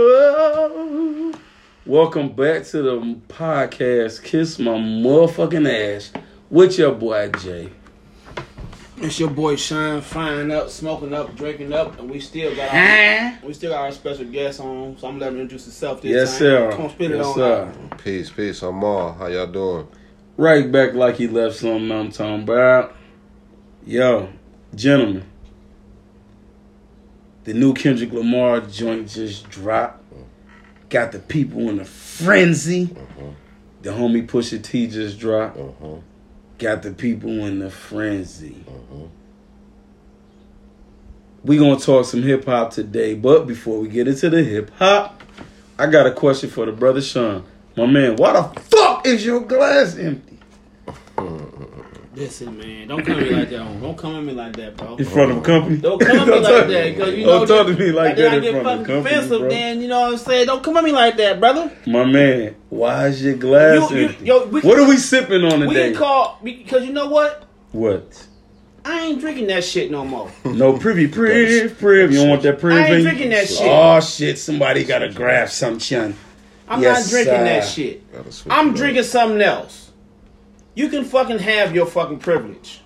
Yeah. Welcome back to the podcast, Kiss My Motherfucking Ass, with your boy Jay. It's your boy Shine, frying up, smoking up, drinking up, and we still got our, we still got our special guest on. So I'm gonna him introduce himself this Yes, time. sir. Come on, spit it on sir. out. Peace, peace. I'm Maal. How y'all doing? Right back like he left something I'm talking about. Yo, gentlemen, the new Kendrick Lamar joint just dropped. Got the people in a frenzy. Mm-hmm. The homie Pusha T just dropped. Uh-huh. Got the people in a frenzy. Mm-hmm. We gonna talk some hip hop today, but before we get into the hip hop, I got a question for the brother Sean. My man, why the fuck is your glass empty? Listen, man, don't come at me like that. Don't come at me like that, bro. In front of a company? Don't come at me Don't like talk- that, because you know. Don't talk to me like then that I in get front of fucking company, offensive. bro. Then you know what I'm saying. Don't come at me like that, brother. My man, why is your glass You- you- empty? yo, we- what are we sipping on today? We today? can call because you know what? what? I ain't drinking that shit no more. No privy priv priv. You don't want that priv? I ain't drinking that shit. Oh shit! Somebody gotta grab some chun. I'm Yes, not drinking sir. that shit. I'm it up. drinking something else. You can fucking have your fucking privilege.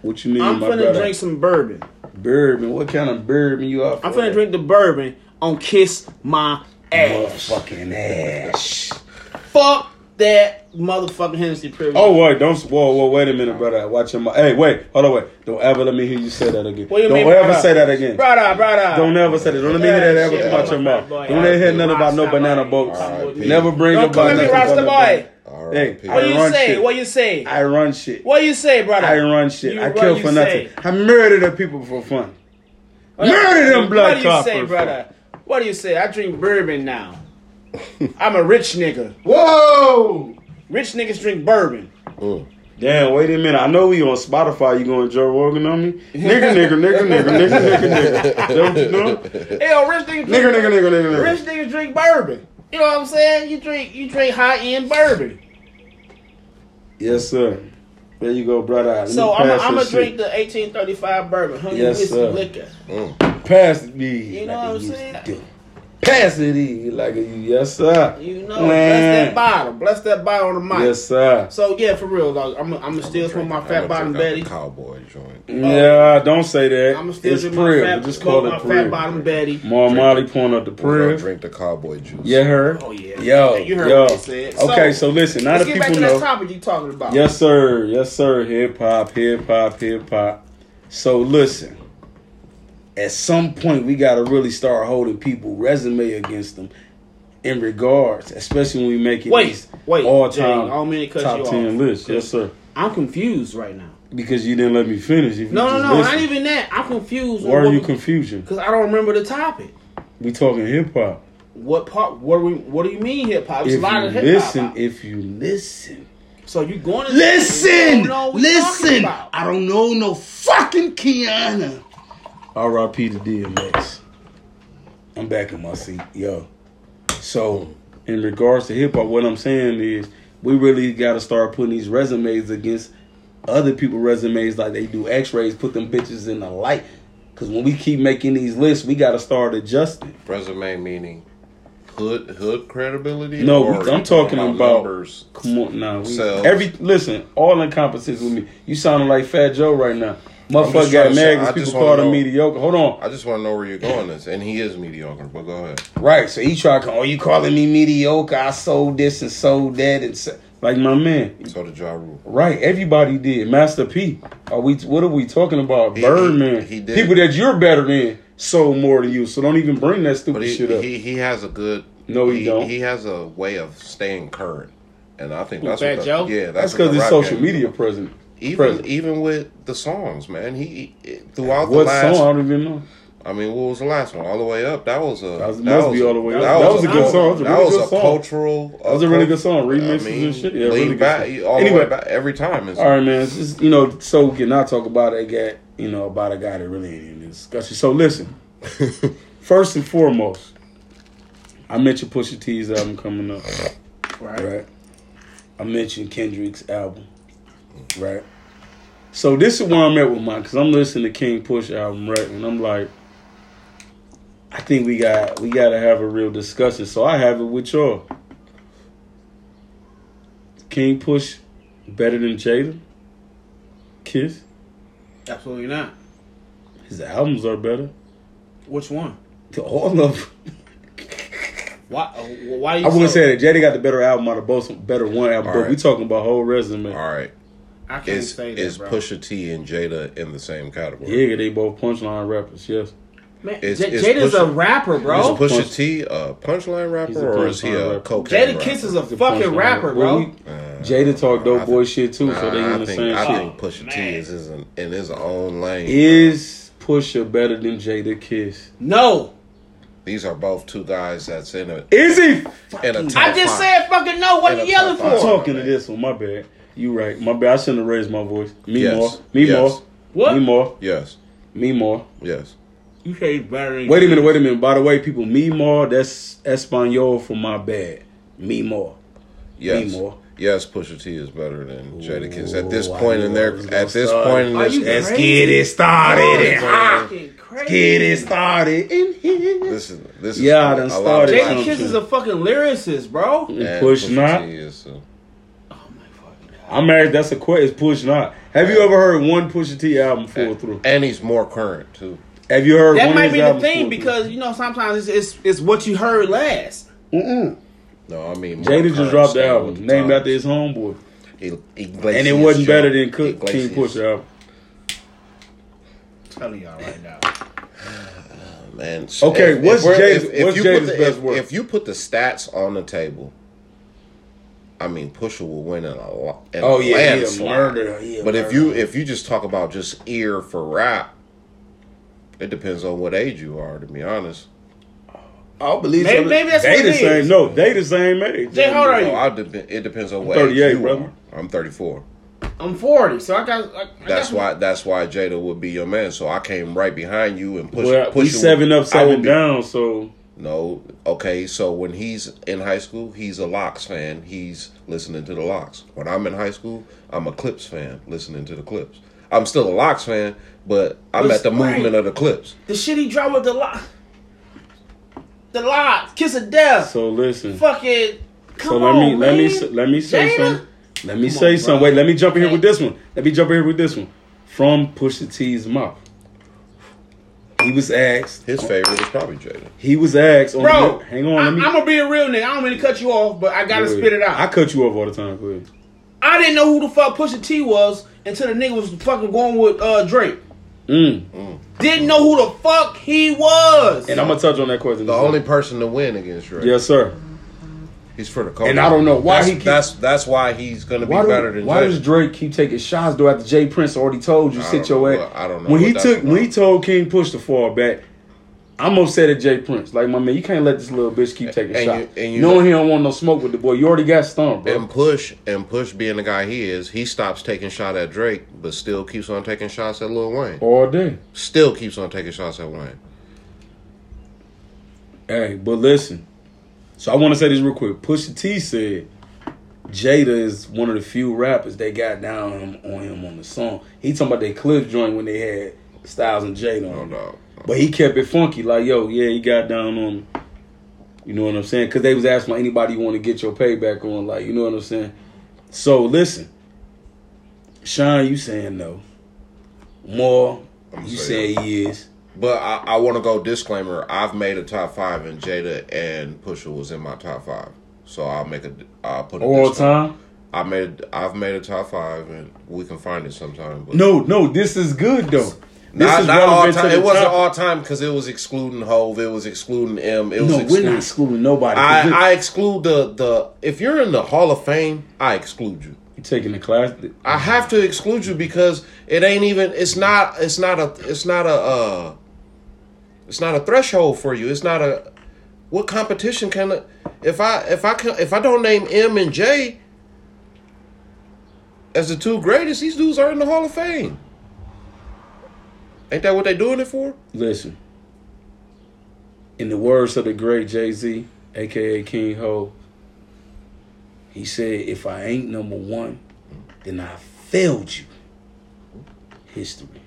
What you mean, I'm finna brother? drink some bourbon. bourbon. What kind of bourbon you up? I'm finna drink the bourbon on Kiss My Ass. Motherfucking ass. Fuck that motherfucking Hennessy privilege. Oh wait, don't whoa whoa wait a minute, brother. Watch your mouth. Hey, wait, hold on, wait. Don't ever let me hear you say that again. What do you don't mean, ever brother? say that again. brother, brother. Don't ever say that. Don't let me hear that ever come out your mouth. boy. Don't let me hear nothing about no banana boats. Never bring Don't up about at me, nothing Rasta about no boy. Banana- Hey, right. What I you run say? shit. What you say? I run shit. What you say, brother? I run shit. You- I what kill for nothing. say? I murder the people for fun. What- Murder them blood What do you say, for brother? What do you say? I drink bourbon now. I'm a rich nigga. Whoa! Rich niggas drink bourbon. Mm. Damn, wait a minute. I know we on Spotify. You going Joe Rogan on me? Nigga, nigga, nigga, nigga, nigga, nigga, nigga. That what you doing? Hell, rich niggas drink Nigga, nigga, nigga, nigga, nigga. Rich niggas drink bourbon. You know what I'm saying? You drink you drink high end bourbon. Yes, sir. There you go, brother. Let me So I'm gonna drink the 1835 bourbon, honey Yes, whiskey sir. liquor. Mm. Pass it me. You know like what I'm it used saying? To. Pass it in like you. Yes, sir. You know, Man. bless that bottle, bless that bottle on the mic. Yes, sir. So yeah, for real, dog. I'm I'm gonna still smoke my fat bottom out Betty. Cowboy joint. Uh, yeah, don't say that. I'm gonna still it's drink my fat, Just smoke call my it fat bottom Betty. More Molly pouring up the We're gonna priv. drink the Cowboy juice. Yeah, her. Oh yeah. Yo, you heard yo. what they said. Okay, so listen. Now let's the get back people to that topic you talking about. Yes, sir. Yes, sir. Hip hop, hip hop, hip hop. So listen. At some point, we got to really start holding people resume against them in regards, especially when we making Wait, these wait, all time I don't mean to cut top ten off. lists. Yes, sir. I'm confused right now. Because you didn't let me finish. No, no, no, listen. not even that. I'm confused. Why are you confusion? Because I don't remember the topic. We talking hip hop. What part? What do we? What do you mean hip hop? It's If a lot of hip listen, hop. if you listen, So you going to listen, You don't know what we talking listen. I don't know no fucking Kiana. R.I.P. to DMX. I'm back in my seat, yo. So, in regards to hip hop, what I'm saying is we really got to start putting these resumes against other people's resumes, like they do X-rays, put them bitches in the light. Because when we keep making these lists, we got to start adjusting. Resume meaning hood hood credibility. No, we- I'm talking about- numbers. Come on. We, Sales. every listen, all encompasses with me. You sounding like Fat Joe right now. Motherfucker just got trying to say- mad I because people wanna called him know- mediocre. Hold on. I just want to know where you're going. This and he is mediocre, but go ahead. Right. So he tried to come, oh, you calling me mediocre. I sold this and sold that. And so, like my man. So did Ja Rule. Right. Everybody did. Master P. Are we, what are we talking about? He- Birdman. he- he did. People that you're better than sold more than you. So don't even bring that stupid But he, shit up. he he has a good. No, he don't. He has a way of staying current, and I think Who, that's Fat what the, Joe? Yeah, That's because the it's social game media about. present. Even present. even with the songs, man. He, throughout the What last. song? I don't even know. I mean, what was the last one? All the way up. That was a. That was- must be a- All the Way Up. That, That was, was a good song. Was a That really was a song. cultural. That was a really good song. Remixes I mean, and shit. Yeah, really good back song. the Anyway. way back every time. All right, man. It's just, you know, so we can not talk about a guy, you know, about a guy that really ain't in this discussion. So listen, first and foremost, I mentioned Pusha T's album coming up, right. right? I mentioned Kendrick's album, right? So this is where I'm at with mine, because I'm listening to King Push album, right? And I'm like, I think we got we got to have a real discussion. So I have it with y'all. King Push better than Jada? Kiss? Absolutely not. His albums are better. Which one? To all of them. Why? uh, Why you? I wouldn't so- say that Jada got the better album out of both, better one album, All but right. we talking about whole resume. All right. I can't Is say that, is bro. Pusha T and Jada in the same category? Yeah, they both punchline rappers. Yes, Man, Is- J- is Jada's a rapper, bro. Is Pusha Punch- T a punchline rapper He's a or is he a rapper. cocaine Jada rapper? Kiss is a He's fucking rapper, rapper. bro. Well, Uh, Jada talk dope I boy shit too, so they Nah, in I the think, same I shit. think Pusha T man. is, is in, in his own lane. Is Pusha better than Jada Kiss? no, These are both two guys that's in a Is he? in a top I just five. said fucking no. What are you yelling top I'm for? talking to this one. My bad. You right. My bad. I shouldn't have raised my voice. Me Yes. more. Me Yes. more. What? Me more. Yes, Me more. yes. You say he's better. Wait a minute. Wait a minute. By the way, people, me more. That's Espanol for my bad. Me more. Yes. Me more. Yes, Pusha T is better than Jada Kiss. At this point in I their at this start. point in Are this Let's get it started. You're crazy. Get it started in here. this is this is Yeah, I a done lot of started Jada something. Kiss is a fucking lyricist, bro. And and push Pusha not. T is, uh, I'm married. That's a question. It's push not. Have you ever heard one Pusha T album full through? and he's more current too. Have you heard That one might of be the thing full because you know sometimes it's, it's it's what you heard last. Mm-mm. No, I mean more Jada just dropped the album with named times. after his homeboy, I- Ignatius and it wasn't better than Cook, King Ignatius. Push album. telling y'all right now. Man, so Okay, what's we're- Jada's- what's you Jada's the, best if, work? if you put the stats on the table, I mean, Pusha will win in a lot. Oh yeah, yeah, landslide. murder. Yeah, But if you if you just talk about just ear for rap, it depends on what age you are. To be honest, I believe Maybe- so. maybe that's they what the it same. is. No, they the same age. Jay, how old are you? no, I dep- it depends on what 38, age you brother. are. I'm 34. I'm 40, so I got. I, I That's got why. That's why Jada would be your man. So I came right behind you and pushed. Well, we pushed seven up, I would seven be- down. So No, okay. So when he's in high school, he's a LOX fan. He's listening to the LOX. When I'm in high school, I'm a Clipse fan, listening to the Clipse. I'm still a LOX fan, but I'm But at the right. movement of the Clipse. the shitty drama, the lot. The lot, kiss of death. so listen. Fucking. Come So let on, me let me let me say Jada? something. Let me Come say on, something. bro. Wait, let me jump in here with this one. Let me jump in here with this one. From Pusha T's mouth. He was asked. His favorite is probably Jada. He was asked. On Bro, the, hang on. I, let me. am gonna be a real nigga. I don't mean to cut you off, but I gotta Go spit it out. I cut you off all the time. Go ahead. I didn't know who the fuck Pusha T was until the nigga was fucking going with uh, Drake. Mm. Didn't know who the fuck he was. And I'm gonna touch on that question. The only person to win against Drake. Yes, sir. He's for the culture. And I don't know why that's, he keep- that's that's why he's gonna be do- better than why Jada. does Drake keep taking shots though after J. Prince already told you I sit your ass? I don't know When he took when he told King Push to fall back, I'm upset at J. Prince. Like my man, you can't let this little bitch keep taking And shots. you- and you Knowing know- he don't want no smoke with the boy, you already got stumped, bro. and push and push being the guy he is, he stops taking shot at Drake, but still keeps on taking shots at Lil Wayne. all day. Still keeps on taking shots at Wayne. Hey, but listen. So I want to say this real quick. Pusha T said Jada is one of the few rappers they got down on him on, him on the song. He talking about that Cliff joint when they had Styles and Jada No on. it. dog. But he kept it funky, like yo, yeah, he got down on. me. You know what I'm saying? Because they was asking like, anybody you want to get your payback on, like you know what I'm saying. So listen, Sean, you saying no? More, I'm you saying- saying he is? But I, I want to go disclaimer. I've made a top five, and Jada and Pusha was in my top five. So I'll make a. I'll put a All disclaimer. time? I made. I've made a top five, and we can find it sometime. But No, no, this is good though. This not, is not all time. It wasn't topic. all time because it was excluding Hove. It was excluding M. It was No, we're excluding, not excluding nobody. I, I exclude the the. If you're in the Hall of Fame, I exclude you. you taking the class? I have to exclude you because it ain't even. It's not. It's not a. It's not a. Uh, it's not a threshold for you. It's not a. What competition can? If I if I can, if I don't name M and J as the two greatest, these dudes are in the Hall of Fame. Ain't that what they doing it for? Listen. In the words of the great Jay Z, aka King Ho, he said, "If I ain't number one, then I failed you." History.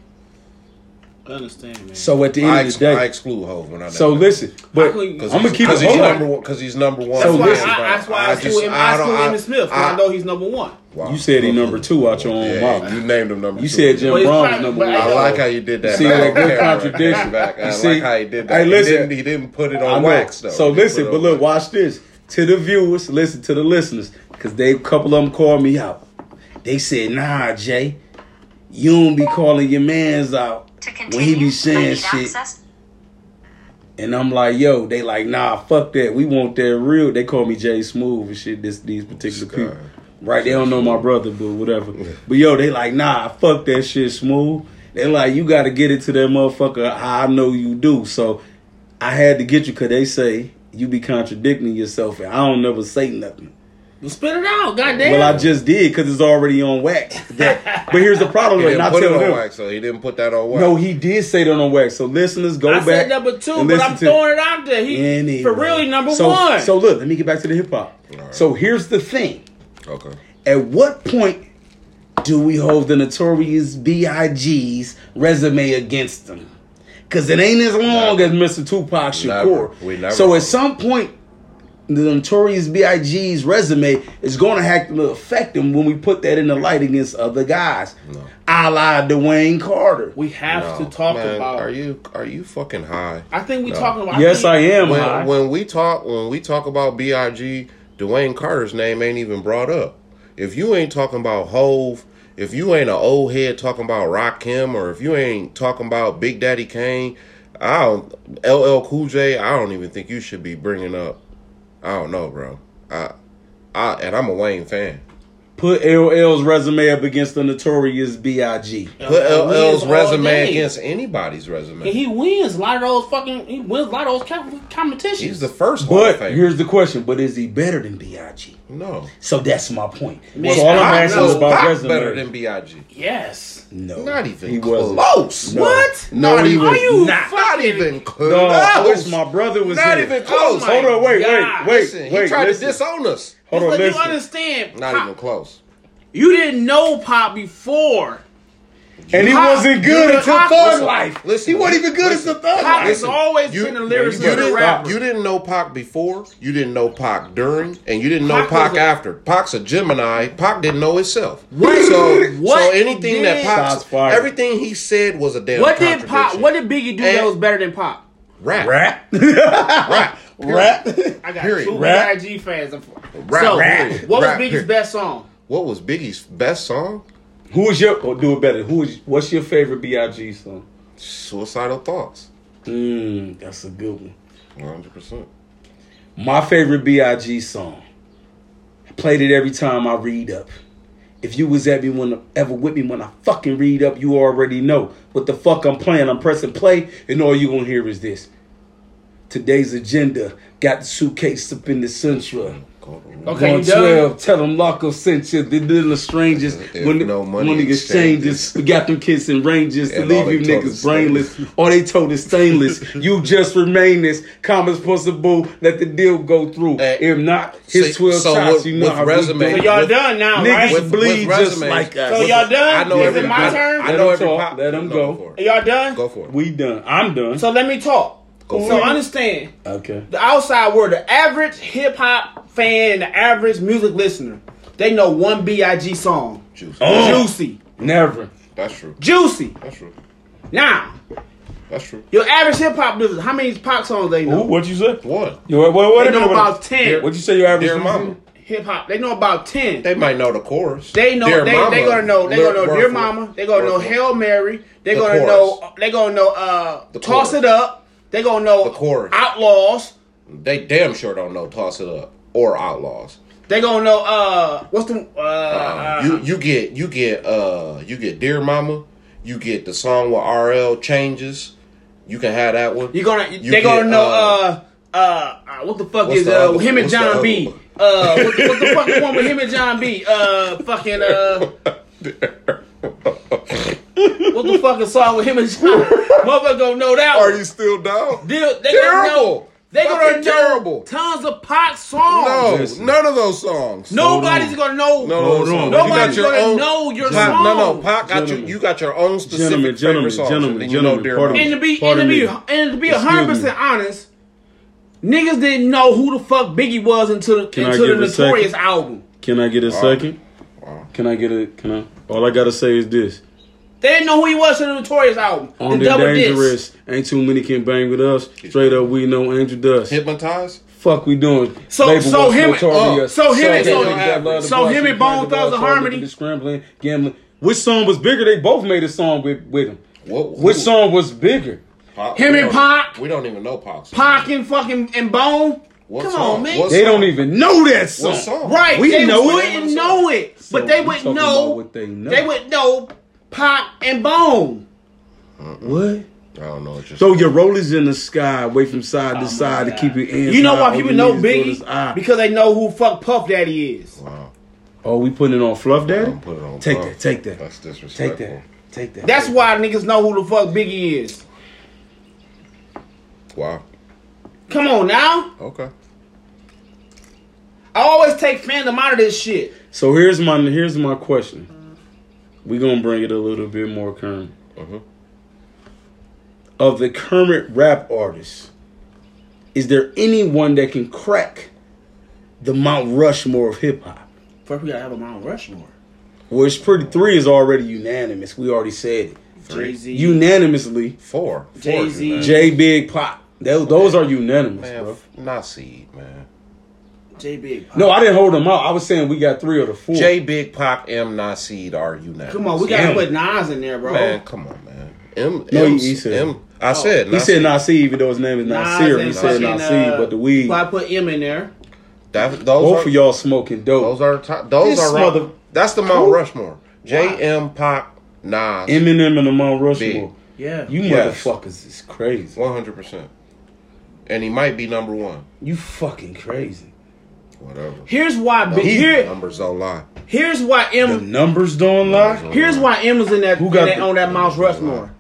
I understand, man. So at the end I, of ex- the day, I exclude Hove when I. so listen, but How I'm can gonna keep because it he's number one. Because he's number one. So that's why, listen, I, that's why I, I school just- him. I I don't- I- Emmitt Smith because I, I- know he's number one. Wow. You said he number two out your own Yeah, mouth. you named him number one. You two. said Jim But it's Brown's number one. I I like how you did that. See back that good contradiction? Back. I see- like how he did that. Hey, listen. he, didn't, he didn't put it on wax though. So listen, but look, watch this. To the viewers, listen to the listeners, because they a couple of them called me out. They said, "Nah, Jay, you don't be calling your man's out To when he be saying need shit." access. And I'm like, "Yo," they like, "Nah, fuck that. We want that real." They call me Jay Smooth and shit. This these particular Sky. people, right? They don't know my brother, but whatever. But yo, they like, "Nah, fuck that shit, Smooth." They like, "You got to get it to that motherfucker I know you do." So I had to get you because they say you be contradicting yourself, and I don't never say nothing. Well, spit it out, goddamn. Well, I just did because it's already on wax. That, but here's the problem, He though, didn't and I put it on them. wax, so he didn't put that on wax. No, he did say that on wax. So listeners, go I back. said number two, but listen I'm to- throwing it out there. He Anyway. for real, he number so, one. So look, let me get back to the hip hop. Alright. So here's the thing: Okay. at what point do we hold the notorious B.I.G.'s resume against them? Because it ain't as long Never. as Mr. Tupac Shakur. Never. We never so at some point, the notorious B.I.G.'s resume is going to have to affect him when we put that in the light against other guys, No. a la Dwayne Carter. we have No, to talk man, about. Are you are you fucking high? I think we No. talking about. yes, I am. when, high. when we talk when we talk about Big, Dwayne Carter's name ain't even brought up. If you ain't talking about Hove, if you ain't an old head talking about Rock Rakim, or if you ain't talking about Big Daddy Kane, I don't LL Cool J. I don't even think you should be bringing up. I don't know, bro. I, I and I'm a Wayne fan. Put LL's resume up against the notorious B.I.G. Put He wins LL's resume day. against anybody's resume. And he wins a lot of those fucking. He wins a lot of those competitions. He's the first Hall of But Famer. here's the question: But is he better than B.I.G.? no. So that's my point. Man, so all I'm Pac asking knows is about Pac resume. better than Big. yes. no, Not even he close. wasn't. No. What? No, Not he even- was Are you not. Not even close. No, I wish my brother was Not here. even oh close. Oh Hold on, wait, God. wait, wait, Listen, wait. he tried listen. to disown us. Hold on, but you understand? Not Pop- even close. You didn't know Pac before. And he wasn't good you- until Pac- Thug listen, Life. listen, he wasn't even good listen. until Thug Pac Life. has always you- been a you lyricist You and a didn't, rapper. you didn't know Pac before. You didn't know Pac during, and you didn't know Pac Pac, was a- after. Pac's a Gemini. Pac didn't know himself. What- So, what so anything that did- Pac, everything he said was a damn. what did Pop? What did Biggie do that was better than Pop? rap? Rap, Rap. rap. I got Period. two Rap. IG fans. Rap, so, period. what was Rap, Biggie's best song? What was Biggie's best song? Who is your? Oh, do it better. Who is? What's your favorite B.I.G. song? Suicidal Thoughts. Mm, that's a good one. One hundred percent. My favorite B.I.G. song. I played it every time I read up. If you was ever, when, ever with me when I fucking read up, you already know what the fuck I'm playing. I'm pressing play, and all you gonna hear is this. Today's agenda got the suitcase up in the central. Okay, you done? 112, tell them Loco sent you. The little strangers. If when no money money exchanges, we got them kids and ranges to leave you niggas brainless. All they told is stainless. you just remain this. Common possible. Let the deal go through. If not, his see, 12 so shots, with- you know with how resume- we So y'all With- done now, Niggas right? With- bleed with just like us. So y'all done? I know Is every. it my I, turn? I Let know him every. talk. pop- Let them go. for it. Y'all done? Go for it. we done. I'm done. So let me talk. Go so it. understand okay. the outside world, the average hip hop fan, the average music listener, they know one Big song. Juice. Oh. Juicy, Never. That's true. juicy. That's true. Now, That's true. your average hip hop listener, how many Pac songs they Ooh, know? what you say? One. Yo, wait, wait, wait They know minute. about 10. What you say your average Mama. Hip hop, they know about ten. They might know the chorus. They know Dear they Mama, they gonna know they word- gonna know Dear Mama. They gonna know Hail Mary. They The gonna chorus. know they gonna know uh The Toss chorus. It Up. They gonna know The chorus. Outlaws. They damn sure don't know Toss It Up or Outlaws. They gonna know uh what's the uh, uh you you get you get uh you get Dear Mama. You get the song with RL changes. You can have that one. you gonna You they get, gonna know uh uh, uh what the fuck is the uh him and Jon B. Uh what, the- what the fuck the one with him and Jon B. Uh fucking uh what the fucking song with him and Jon? Motherfucker gonna know that Are one. you still down? Deal, they gonna Terrible. know They gonna Fucking know terrible. tons of Pac songs. No, Listen. none of those songs. Nobody's gonna know. No, Hold no, on. no. Nobody's gonna know your Pac, No, no, songs. Pac got your, Gentlemen. you got your own specific Gentlemen, gentlemen, favorite songs. gentlemen, and you know gentlemen, Dear pardon And to be and to be and to be Excuse hundred percent honest, niggas didn't know who the fuck Biggie was until Can I until the give a? Notorious album. Can I get a second? Can I get a? Can I? All I gotta say is this: They didn't know who he was until the Notorious album. on the the double disc. dangerous, ain't too many can bang with us. Straight up, we know Angel Dust. Hypnotized? Fuck, we doing? So- Label so him- notorious. uh, so him and- they so- don't have love to so him and Bone Thugs ball, and Harmony? the Scrambling, gambling. Which song was bigger? They both made a song with with him. What, Which song was bigger? Pac? Him and don't- Pac? We don't even know Pac. Pac and fucking and Bone. What Come song? on, man. What They song? don't even know that song. What song? Right, We they know wouldn't know it, So but they would talking know. what they know. They would know Pac and Bone. Uh-uh. What? I don't know. It's just Throw your rollers in the sky, away from side to oh, side to keep your hands. You know why people know knees, Biggie? Because they know who fuck Puff Daddy is. wow. Oh, we putting it on Fluff Daddy? Don't put it on Take Puff. that, take that. That's disrespectful. Take that. Take that. That's why niggas know who the fuck Biggie is. Wow. Come on now. Okay. I always take fandom out of this shit. So here's my here's my question. We gonna bring it a little bit more current. Mhm. Of the current rap artists, is there anyone that can crack the Mount Rushmore of hip hop? First, we gotta have a Mount Rushmore. Well, it's pretty. Three is already unanimous. We already said it Jay Z, unanimously. Four. Four, Jay-Z. man. J Big Pac. Those, those are unanimous, Man, bro. f- not seed, man. J Big. No, I didn't hold them out. I was saying we got three of the four. J Big Pac M Nasir are unanimous. Come on, we gotta Damn. put Nas in there, bro. Man, come on, man. M, No, he- M's- he said- M. I said. he said Nasir, even though his name is Nas Nasir. He said fucking, Nasir, uh, but the weed. But I put M in there. That, those Both are, of y'all smoking dope. Those are top, those This are rock- mother- That's the Mount Who? Rushmore. J M Pac Nas. Eminem and the Mount Rushmore. Big. Yeah. You Yes. motherfuckers is crazy. One hundred percent. And he might be number one. You fucking crazy. Whatever. Here's why. Big, These here, numbers don't lie. here's why The M. numbers don't lie. Here's why M was in that, Who in got that the- on that Mount Rushmore.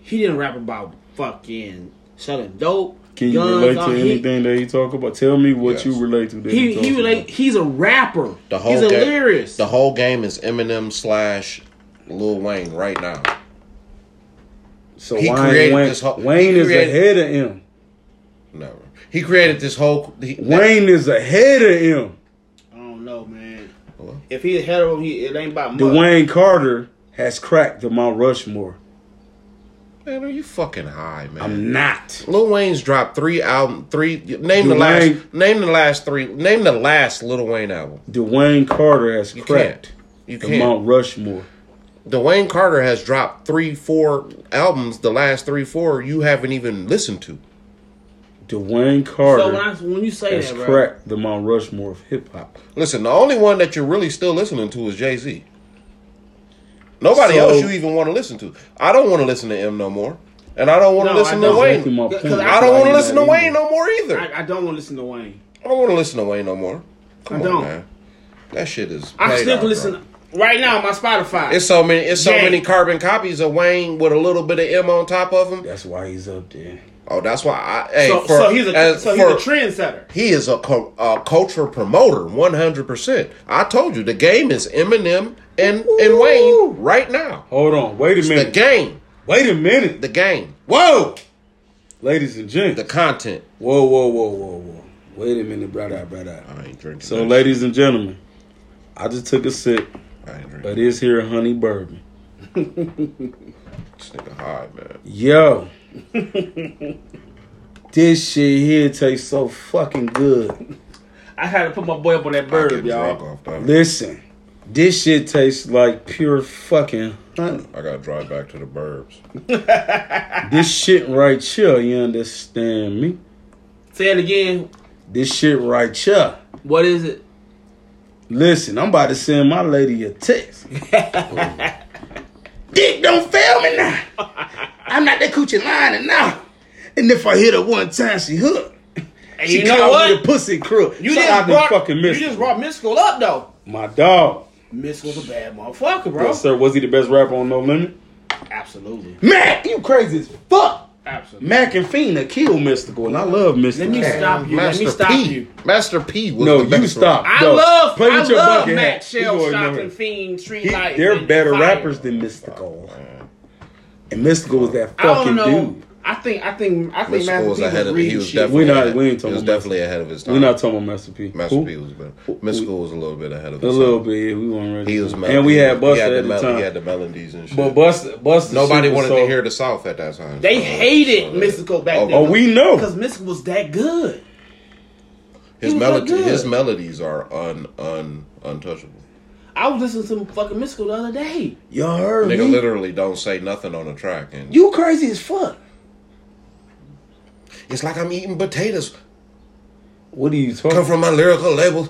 He didn't rap about fucking selling dope. Can you guns, relate all- to he- anything that he talk about? Tell me what Yes. you relate to. That He talks he relate. about. He's a rapper. The whole he's a game, lyricist. The whole game is Eminem slash Lil Wayne right now. So he Wayne, created Wayne, this whole- Wayne he is created- ahead of him. Never. He created this whole. He, Wayne is ahead of him. I don't know, man. What? If he's ahead of him, he, it ain't about much. Dwayne Carter has cracked the Mount Rushmore. Man, are you fucking high, man? I'm not. Lil Wayne's dropped three album, three. Name the Dwayne- last. Name the last three. Name the last Lil Wayne album. Dwayne Carter has You cracked can't. You the can't. Mount Rushmore. Dwayne Carter has dropped three, four albums. The last three, four you haven't even listened to. Dwayne So Carter when, I, when you say has that, bro, cracked the Mount Rushmore of hip hop. Listen, the only one that you're really still listening to is Jay Z. Nobody So- else you even want to listen to. I don't want to listen to him no more, and I don't want to No, listen to. Wayne. Exactly my Because. I I don't want to listen to not Wayne no more either. I, I don't want to listen to Wayne. I don't want to listen to Wayne no more. Come I on, don't. man. That shit is. I played still out, can listen bro. Right now on my Spotify. It's so many. It's so Jay. many carbon copies of Wayne with a little bit of M on top of him. That's why he's up there. Oh, that's why. I, hey, so, for, so he's a as so for- he's a trendsetter. He is a, co- a culture promoter, one hundred percent. I told you the game is Eminem and and Wayne right now. Hold on. Wait a The minute. The game, Wait a minute. the game, Whoa. Ladies and gents. the content. Whoa, whoa, whoa, whoa, whoa. Wait a minute, brother, brother. I ain't drinking. So, that ladies and gentlemen, I just took a sip shit. I ain't drinking. of this here honey bourbon. This nigga high, man. Yo. this shit here tastes so fucking good. I had to put my boy up on that I bird, get drunk y'all. off that. Listen, this shit tastes like pure fucking honey. I gotta drive back to the burbs. This shit right here, you understand me? Say it again. This shit right here. What is it? Listen, I'm about to send my lady a text. Dick don't fail me now. I'm not that coochie lining now. And if I hit her one time, she hooked. And She you know what? me the pussy crook. You Shout just brought fucking you just brought Mystikal up though. my dog. Miss was a bad motherfucker, bro. Yes, sir. Was he the best rapper on No Limit? Absolutely. Man, you crazy as fuck. Absolutely. Mac and Fiend that killed Mystikal, and I love Mystikal. Let me stop you. Let me stop P. you. Master P was No, the best you stop. one. I No, love, play I with your love Mac. Shell We going Shock nowhere. and Fiend, Street He- Lights. they're better Fire. rappers than Mystikal, and Mystikal was that I don't fucking know. dude. I think I think I think Mystikal Master was P ahead was of he was shit. definitely We not- ahead, we ain't he was definitely ahead of his time. We're not talking about Master P. Master Who? P was better. Who- Mystikal was a little bit ahead of the time. A his little time. bit. Yeah, we weren't ready. He was and we had Busta at the, the mel- time. He had the melodies and shit. but Busta, Busta, Nobody shit was wanted so- to hear the South at that time. They so- hated so- Mystikal back Oh, then. Oh, we know. because Mystikal was that good. His melody, good. his melodies are un un untouchable. I was listening to some fucking Mystikal the other day. Y'all heard Nigga me? literally don't say nothing on the track, and You crazy as fuck. It's like I'm eating potatoes. What are you talking? Come from my lyrical label.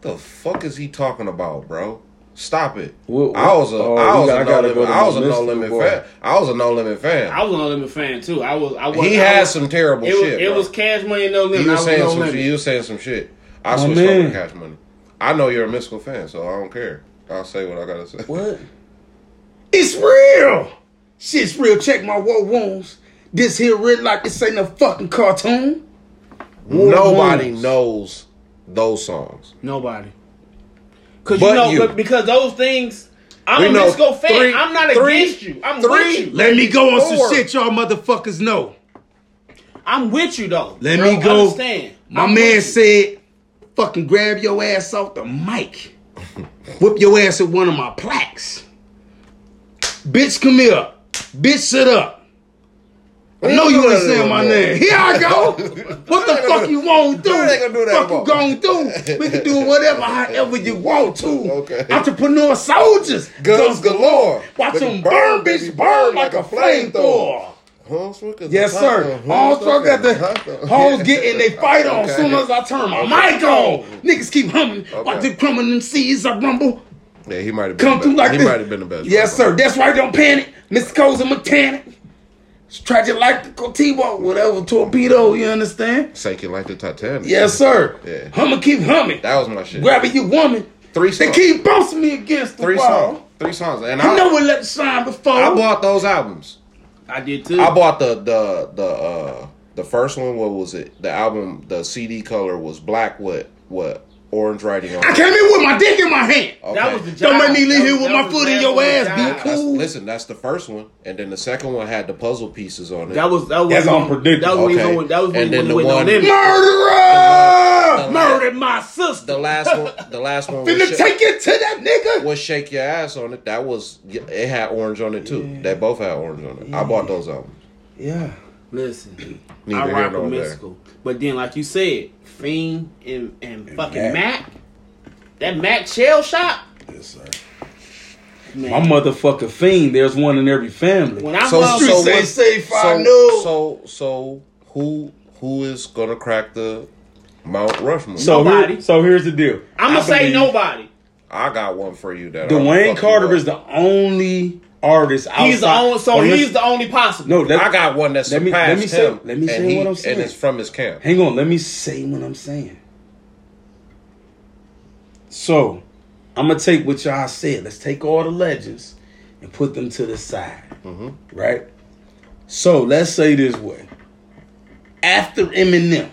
The fuck is he talking about, bro? Stop it. What- what- I was a, oh, I was got- I a no limit. go I was a no limit boy. fan. I was a no limit fan. I was a No Limit fan too. I was. I was. he I had was, some terrible It was, shit. it bro. was Cash Money and No Limit. You I was was saying no some limit. shit. You was saying some shit. I My switched man. over to Cash Money. I know you're a Mystikal fan, so I don't care. I'll say what I gotta say. What? It's real. Shit's real. Check my war wounds. This here real like this ain't a fucking cartoon. War Nobody wounds. knows those songs. Nobody. Cause But you know, you. but because those things, I'm We a know Mystikal fan. three- I'm not three- against you. I'm three- with you. Let me go on some Four. shit y'all motherfuckers know. I'm with you though. Let bro. me go. Understand? My I'm man you. said, fucking grab your ass off the mic. Whip your ass at one of my plaques. Bitch, come here. Bitch, sit up. I know you ain't saying my name. Here I go. What the fuck you want to do? They gonna do that Fuck you more. gon' do? We can do whatever, however you want to. Okay. Entrepreneur soldiers. Guns galore. Watch them burn, bitch, burn like a flamethrower. Yes, sir. Armstrong got the hoes getting they fight on Okay. soon as I turn my mic on. Niggas keep humming. Watch the crumbling seas I rumble. Yeah, he might have been. Come through like he this. might have been the best. Yes, sir. That's right. Don't panic. Mr. Cole's a mechanic. It's tragic like the Cotibo, whatever torpedo. You understand? Shake it like the Titanic. Yes, sir. Yeah. Hummer keep humming. That was my shit. Grabbing your woman. Three They songs. keep bouncing me against the Three wall. songs. Three songs. And I I, know we let the shine before. I bought those albums. I did too. I bought the the the uh the first one. What was it? The album. The CD color was black with what orange writing on. I came in with my dick in my hand. Okay. That was the job. Don't make me leave here with my foot in your ass, job. be That's, cool. listen, that's the first one, and then the second one had the puzzle pieces on it. That was that was That's when- unpredictable. That was when he was Okay. on. That was when And he then was the one- Murderer! The- Murdered my sister. the last one. The last one Finna Sha- take it to that nigga. was shake your ass on it. That was it had orange on it too. They both had orange on it. I bought those albums. Yeah. Listen, Neither I rock nor with Mystikal, but then like you said, Fiend and and fucking Mac. Mac. That Mac shell shot. Yes, sir. Man, My motherfucker fiend. There's one in every family. when I So, love Street so, say what- safe, I so, know. so, so, who, who is gonna crack the Mount Rushmore? so, Nobody. here, so here's the deal. I'm gonna say believe nobody. I got one for you. That Dwayne Carter is the only artist outside. He's the only. So he's the only possible. No, that, I got one that Let me- let me say- him. let me and say he- what I'm saying. And it's from his camp. Hang on, let me say what I'm saying. So, I'm gonna take what y'all said. Let's take all the legends and put them to the side, Mm-hmm. right? So let's say this way: after Eminem,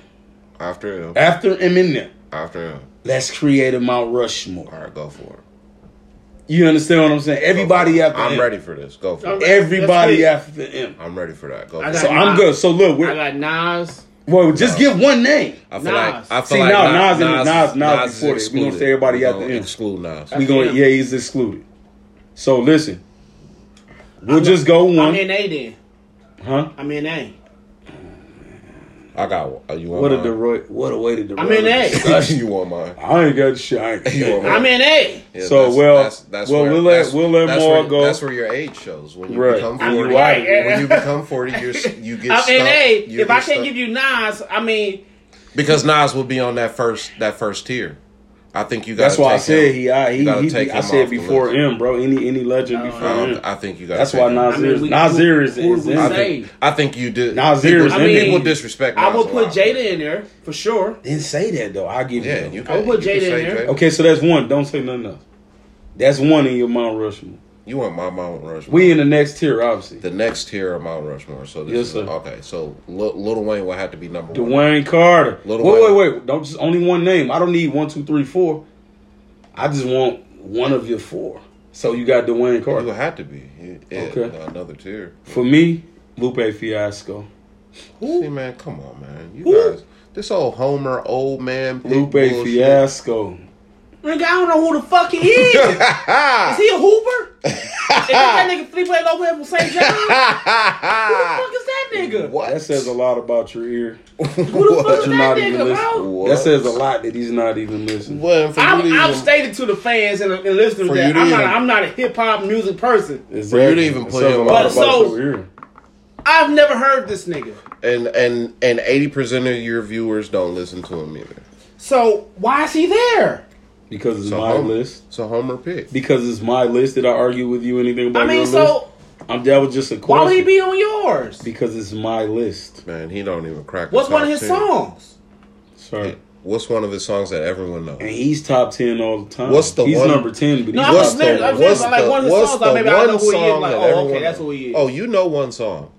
After him. after Eminem, After him. let's create a Mount Rushmore. All right, go for it. You understand what I'm saying? Everybody Go for it. after I'm him. ready for this. Go for I'm it. Everybody Let's after him. I'm ready for that. Go for got So it. I'm good. So look, I we're, got Nas. well, just give one name. I feel Nas. like I feel See, like now Na- Nas and- Nas- Nas is before this. We gonna say everybody We at gonna the end. Exclude Nas. We going, him. yeah, he's excluded. So listen, we'll just go one. I'm one, in A then. huh? I'm in A. I got one. Uh, You want What a mine? dero- what a way to derail I'm in the A. discussion. you want mine? I ain't got shit. I ain't You want mine? I'm in A. Yeah, So, well- well, we'll let- that's- we'll let that's Maal where, go. That's where your age shows. When you Right. become I'm forty, right. when you become forty, you're, you get I'm stuck. in A. If I can't stuck. give you Nas, I mean, because Nas will be on that first that first tier. I think you got. That's why I said he. I, you he, gotta he, I said before list. him, bro. Any any legend Oh, before I, him. I think you got. That's why I Nasir. mean, Nasir is. who- is who I think, I think you did. Nasir is people, in there. people disrespect. I Nas will a put. Jada in there for sure. Didn't say that though. I'll give you. Yeah, that. you I will put Jada in there. Jada. Okay, so that's one. Don't say nothing else. That's one in your Mount Rushmore. You want my Mount Rushmore? We in the next tier, obviously. The next tier of Mount Rushmore. So this yes, is, sir. Okay, so L- Little Wayne will have to be number Dwayne one. Dwayne Carter. Little wait, Wayne. wait, wait. Don't just only one name. I don't need one, two, three, four. I just want one of your four. So you got Dwayne Carter. You have to be. Yeah, okay. Another tier. For me, Lupe Fiasco. Who? See, man, come on, man. You Who? guys, this old Homer, old man, Lupe Fiasco. Nigga, I don't know who the fuck he is. is he a hooper? is that nigga Felipe Lopez from St. John? who the fuck is that nigga? What? That says a lot about your ear. who the fuck is that nigga, bro? What? That says a lot that he's not even listening. Well, I'm, even, I'm stated to the fans and, and listeners that I'm, even, not, I'm not a hip hop music person. Exactly. For you to even play a him, but so I've never heard this nigga. And and and eighty percent of your viewers don't listen to him either. So why is he there? Because it's so my Homer, list. So Homer pick. Because it's my list. Did I argue with you anything about I mean, your so list? I'm, that was just a question. Why would he be on yours? Because it's my list. Man, he don't even crack. What's one of his 10. songs? Sorry. What's one of his songs that everyone knows? And he's top ten all the time. What's the he's one? number ten? But no, I'm what's the, I'm what's the, like one of the songs. Maybe I know who he is. Like, oh, okay, that's who he is. Oh, you know one song.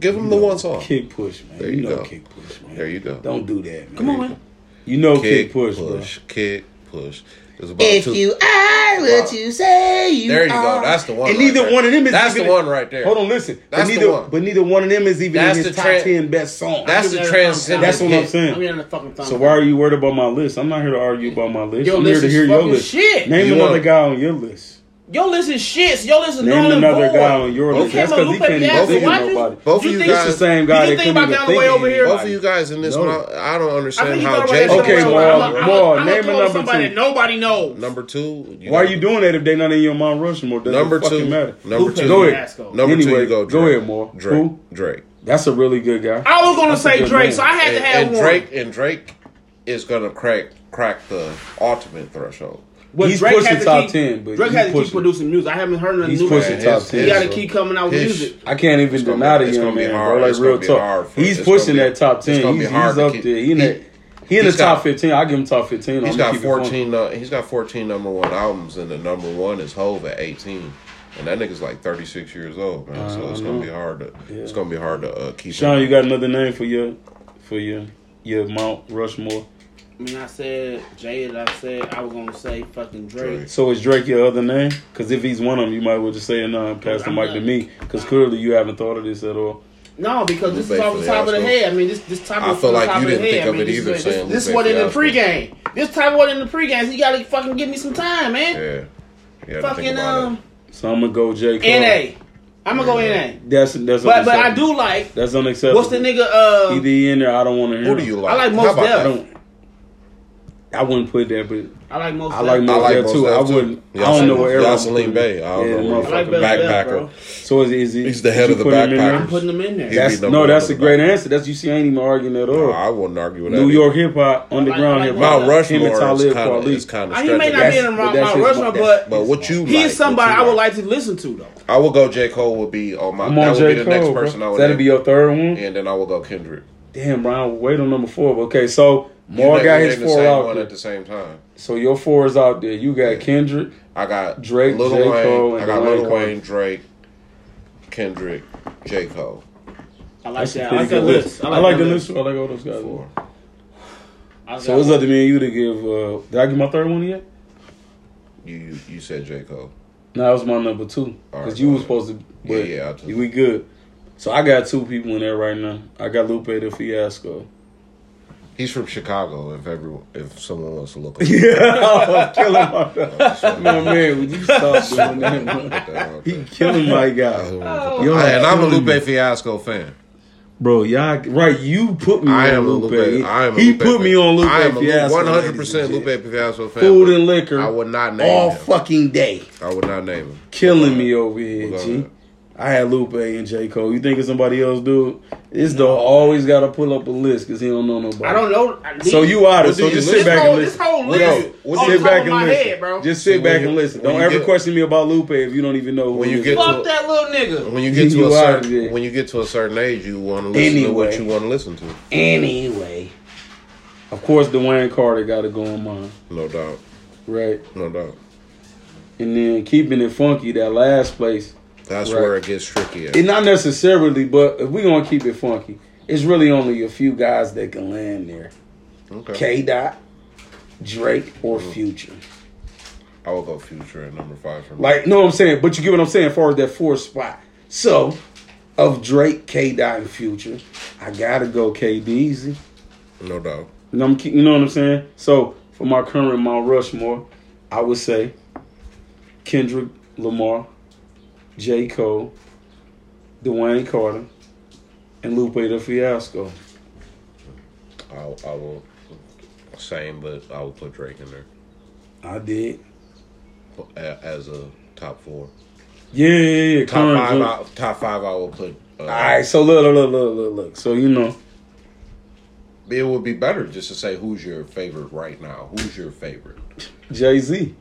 Give him you know, the one song. Kick push, man. There you, you know go. Kick push, man. There you go. Don't do that, man. Come on, man. You know, kick, kick push, push, bro. kick push. About if two. you are what you say you There you are. go. That's the one. And neither one of them is. That's even, the one right there. Hold on, listen. That's neither, the one. But neither one of them is even that's in his top tra- ten best song. That's the transcendent. That's what I'm saying. I'm the fucking. So why are you worried about my list? I'm not here to argue about my list. Your I'm list here to hear your list. Shit. Name you another guy on your list. Yo listen shit. So yo listen Name Nolan another Ford. guy on your list. That's because he can't even see nobody. Both of you, you guys, the same guy. that You think about Galloway over here? Both of you guys in this no. one, I, I don't understand how Jason. Okay, well, more name a number two. Nobody knows. Number two. Why know. are you doing that if they not in your Mount Rushmore? more? number two. Number two. Go ahead. Number two. You go. Go ahead, more. Drake. Drake. That's a really good guy. I was gonna say Drake, so I had to have one. Drake and Drake is gonna crack crack the ultimate threshold. Well, he's Drake pushing top keep, ten, but Drake has pushing. to keep producing music. I haven't heard nothing he's new. He's pushing top ten. He got to keep coming out with music. I can't even it's gonna be man. Hard, bro, like real talk, for, he's pushing that top ten. He's, up there. He in, he, he in the top fifteen. I give him top fifteen. He's got fourteen. Uh, he's got fourteen number one albums, and the number one is Hove at eighteen. And that nigga's like thirty six years old, man. So uh, it's gonna be hard to it's gonna be hard to keep. Sean, you got another name for your for your your Mount Rushmore? mean, I said Jay. I said I was gonna say fucking Drake. So is Drake your other name? Because if he's one of them, you might as well just say it and pass the mic to me. Because clearly you haven't thought of this at all. No, because this is off the top of the head. I mean, this this topic. I feel like you didn't think of it either. This, this, this wasn't in the pregame. This type wasn't in the pregame. So you gotta fucking give me some time, man. Yeah. Fucking um. So I'm gonna go J. N A. I'm gonna go NA. That's that's. But but I do like. That's unacceptable. What's the nigga? Uh, Either in there, I don't want to hear. Who do you like? I like Mos Def. I wouldn't put it there, but I like most. I like most like there most too. I wouldn't. Too. I don't know where Yasiin Bey. I don't yeah, know. I Like backpacker. Death, so is, is he, he's the head of the backpacker. I'm putting him in there. That's, no, that's a great answer. That's you see, I ain't even arguing at all. No, I wouldn't argue with that. New York hip hop, underground hip hop. Mount Rushmore is kind of is kind of. He may not be in Mount Rushmore, but but what you he's somebody I would like to listen to though. I would go. J Cole would be on my. That would be the next person. I would. That'd be your third one, and then I would go Kendrick. Damn, Brian, wait on number four. Okay, so more got his four out there. at the same time. So your four is out there. You got yeah. Kendrick. I got Drake, Lil J. Wayne. Cole, I got Lil Wayne, Drake, Kendrick, J. Cole. I like That's that. I like that list. list. I like, I like the list. list. I like all those guys. Four. So it's up to me and you to give. Uh, did I give my third one yet? You you, said J Cole. No, that was my number two because right, you were supposed to. But yeah, yeah, we good. So I got two people in there right now. I got Lupe the Fiasco. He's from Chicago. If everyone, if someone wants to look, him yeah, killing my him. no man, would you stop doing that? Man? he killing my guy. Oh. Yo, I, and I'm a Lupe. Fiasco fan. Bro, y'all right? You put me I on am Lupe. Lupe. I am he Lupe put me on Lupe I am Fiasco. One hundred percent Lupe Fiasco fan. Food and liquor. I would not name all him. fucking day. I would not name him. Killing me over here, G. I had Lupe and J. Cole. You think of somebody else, dude? This dog always got to pull up a list because he don't know nobody. I don't know. I so you out of so just sit back and listen. This whole list, sit back and listen. Head, bro. Just sit back and listen. Don't ever get, question me about Lupe if you don't even know. When you get fuck to, that little nigga. When you get to you a certain when you get to a certain age, you want to listen anyway. to what you want to listen to. Anyway, of course, Dwayne Carter got to go on mine. No doubt. Right. No doubt. And then keeping it funky, that last place. That's Right. where it gets tricky. At. it not necessarily, but if we gonna keep it funky, it's really only a few guys that can land there. Okay. K. Dot, Drake, or Mm-hmm. Future. I will go Future at number five for me. Like, no, I'm saying? But you get what I'm saying as far as that fourth spot. So, of Drake, K. Dot, and Future, I gotta go K. Deezy. no doubt. You know, I'm, you know what I'm saying? So for my current Mount Rushmore, I would say Kendrick Lamar, J. Cole, Dwayne Carter, and Lupe the Fiasco. I, I will same, but I will put Drake in there I did. as a top four. Yeah, yeah, yeah. Top five. I, top five. I will put. Uh, All right, so look, look, look, look, look, look. So you know, It would be better just to say who's your favorite right now. Who's your favorite? Jay Z.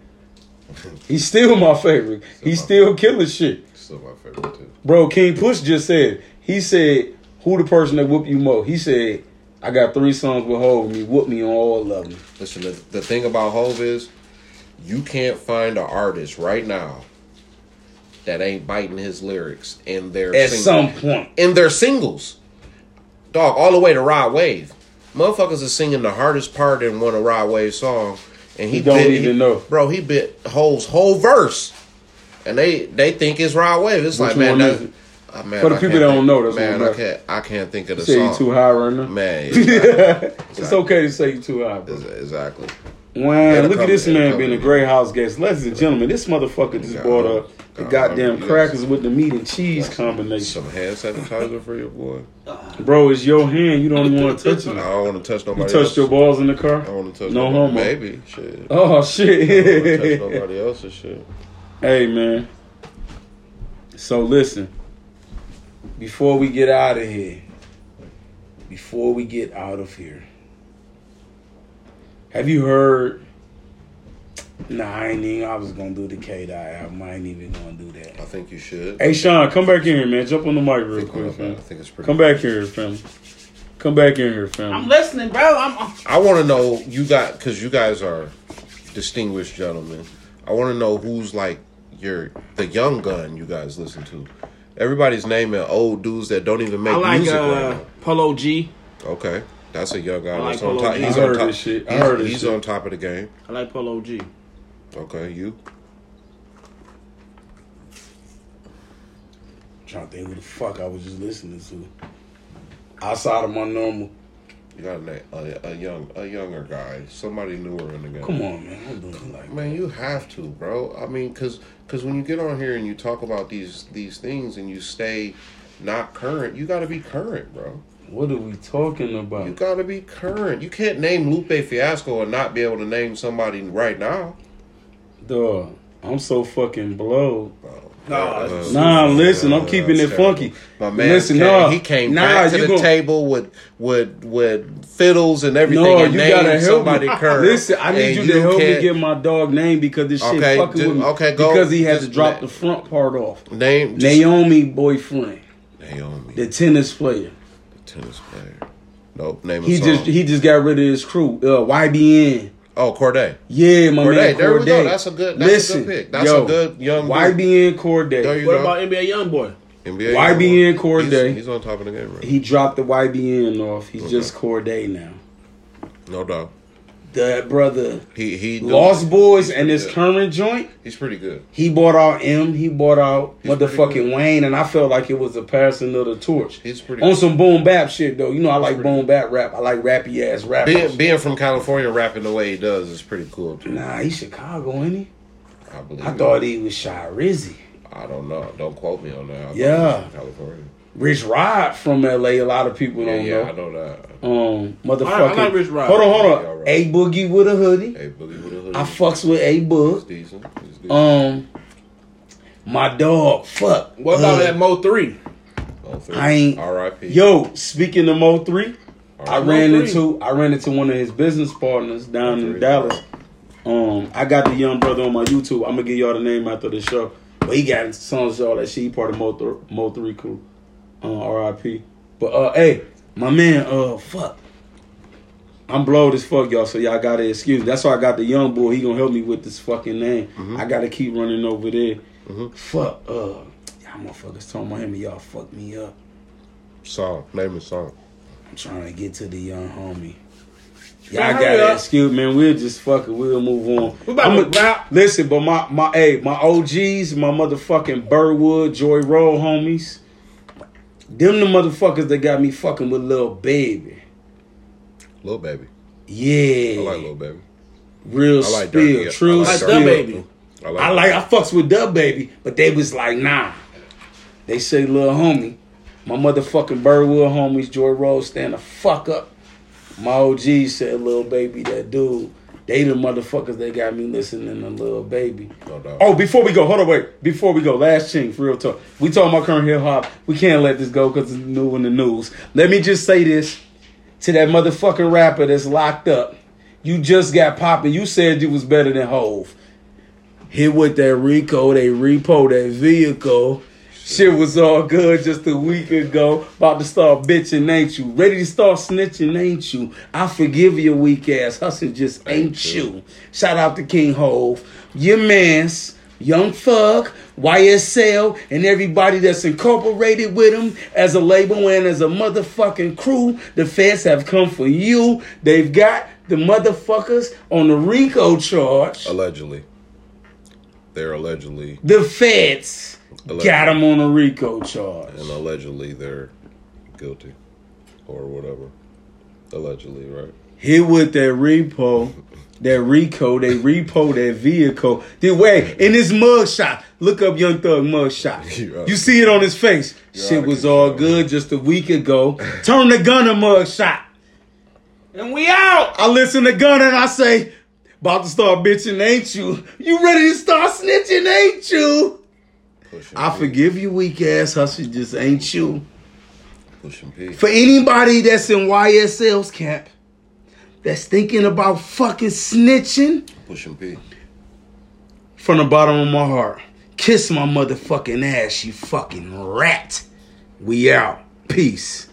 He's still my favorite. He's still killing shit. Still my favorite too. Bro, King Push just said, he said, who the person that whoop you more? He said, I got three songs with Hov and he whooped me on all of them. Listen, the, the thing about Hove is, you can't find an artist right now that ain't biting his lyrics in their At sing- some point. in their singles. Dog, all the way to Rod Wave. Motherfuckers are singing the hardest part in one of Rod Wave's song, and he, He don't bit, even know. bro. He bit Hove's whole verse, and they they think it's Rod Wave. It's Which like man, that, uh, man, For the I people that don't know, that's man, I can't I can't think of the Say you song. too high right now. Man, it's okay to say you too high, bro. exactly. Man, It'll look at this man being a great house guest. Ladies and gentlemen, this motherfucker just brought up the goddamn crackers with the meat and cheese combination. Some hand sanitizer for your boy. Bro, it's your hand. You don't even want to touch it. I don't want to touch You nobody. touched else. your balls in the car? I car? don't want to touch No nobody. homo. Maybe shit. Oh, I don't wanna touch shit. nobody else's shit. Hey man. So listen, before we get out of here, before we get out of here, have you heard? Nah, I ain't even. I was gonna do the K Dot album. I ain't even gonna do that. I think you should. Hey Sean, come back in here, man. Jump on the mic real think, quick, I think it's pretty. Come back here, fam. Come back in here, fam. I'm listening, bro. I'm. I'm I want to know you got because you guys are distinguished gentlemen. I want to know who's like your the young gun you guys listen to. Everybody's naming old dudes that don't even make I like music uh, right Polo G. Okay, that's a young guy. I like that's on Polo top. G. He's I on top. this shit. I He's, heard this he's shit. on top of the game. I like Polo G. Okay, you. trying to think who the fuck I was just listening to. Outside of my normal. You got a, na- a, a young a younger guy, somebody newer in the game. Come on, man. Don't do it like that. Man, you have to, bro. I mean, cause, cause when you get on here and you talk about these these things and you stay not current, you got to be current, bro. What are we talking about? You got to be current. You can't name Lupe Fiasco and not be able to name somebody right now. Dog, I'm so fucking blowed. Bro. Nah, Uh, Nah, listen, I'm uh, keeping it terrible. funky. My man, Listen, came, nah, he came nah, back to you the gon- table with with with fiddles and everything. No, and you named gotta help somebody me. current. Listen, I need And you to help me get my dog name because this shit Okay, fucking do- with me. okay, go- because he had to drop na- the front part off. name just- Naomi boyfriend, Naomi, the tennis player. Tennis player. Nope, name a He song. just he just got rid of his crew. Uh, YBN. oh Cordae. Yeah, my Cordae, man. there we go. That's a good- that's a Listen, good pick. That's yo, a good young dude. YBN Cordae. There you What go. about NBA YoungBoy? NBA YBN Cordae. He's, he's on top of the game, right? He dropped the YBN off. He's Okay. just Cordae now. no doubt. The brother He he Lost Boys and his current joint. He's pretty good. He bought out M. He bought out He's motherfucking. Wayne, and I felt like it was a passing of the torch. He's pretty. On good. some boom bap shit though. You know I like boom bap rap. I like rappy ass rap. being being from California, rapping the way he does is pretty cool too. Nah, he's Chicago, ain't he? I believe. I thought he was Shy Rizzy. I don't know. Don't quote me on that. I Yeah. he was from California. Rich Rod from LA. A lot of people Yeah, don't know. yeah, I know. know that. Um, motherfucker. I I like Rich Rod. Hold on, hold Yeah, on. right. A Boogie with a hoodie. Hey, Boogie with a hoodie. I fucks with A He's Boog. decent. He's decent. Um, my dog. Fuck. What about Uh, that Mo three? Oh, three. I ain't- R.I.P. Yo, speaking of Mo three, I ran Mo into I ran into one of his business partners down in Three. Dallas. Um, I got the young brother on my YouTube. I'm gonna give y'all the name after the show. But he got songs y'all that shit. He part of Mo, th- Mo three crew. Uh, R.I.P. But uh, hey, my man, uh, fuck. I'm blowed as fuck, y'all. So y'all gotta excuse. me. That's why I got the young boy. He gonna help me with this fucking name. Mm-hmm. I gotta keep running over there. Fuck. Uh, y'all motherfuckers talking about him. and Y'all fuck me up. Song. Name a song. I'm trying to get to the young homie. Y'all hurry gotta excuse man. We'll just fuck it. We'll move on. We about Listen, but my my hey, my OGs, my motherfucking Birdwood, Joy Roll homies. Them the motherfuckers that got me fucking with little baby. Little Baby. Yeah. I like little Baby. Real I like spill. Dirty. I True like spill. baby. I like. I like I fucks with DaBaby, but they was like, nah. They say little homie. My motherfucking Birdwood homies, Joy Rose, stand the fuck up. My OG said little baby, that dude. They the motherfuckers that got me listening to little baby. No. Oh, before we go, hold on, wait. Before we go, last thing, for real talk. We talking about current hip hop. We can't let this go because it's new in the news. Let me just say this to that motherfucking rapper that's locked up. You just got popping. You said you was better than Hove. Hit with that RICO, they repo that vehicle. Shit was all good just a week ago. About to start bitching, ain't you? Ready to start snitching, ain't you? I forgive your weak ass. Hustle just ain't you. Shout out to King Hove. Your mans, Young Thug, YSL, and everybody that's incorporated with him as a label and as a motherfucking crew. The feds have come for you. They've got the motherfuckers on the RICO charge. Allegedly. They're allegedly The feds Allegedly. got him on a RICO charge. and allegedly they're guilty or whatever. Allegedly, right? Hit with that repo, that RICO, they repo that vehicle. The way in his mugshot, look up Young Thug mugshot. You're You see it on his face. You're Shit was all good just a week ago. Turn the gun Gunna mugshot. And we out. I listen to Gunna and I say, about to start bitching, ain't you? You ready to start snitching, ain't you? Pushing I forgive you, weak ass hustle, just ain't you. Pushing P. For anybody that's in YSL's camp, that's thinking about fucking snitching, Pushing P. from the bottom of my heart, kiss my motherfucking ass, you fucking rat. We out. Peace.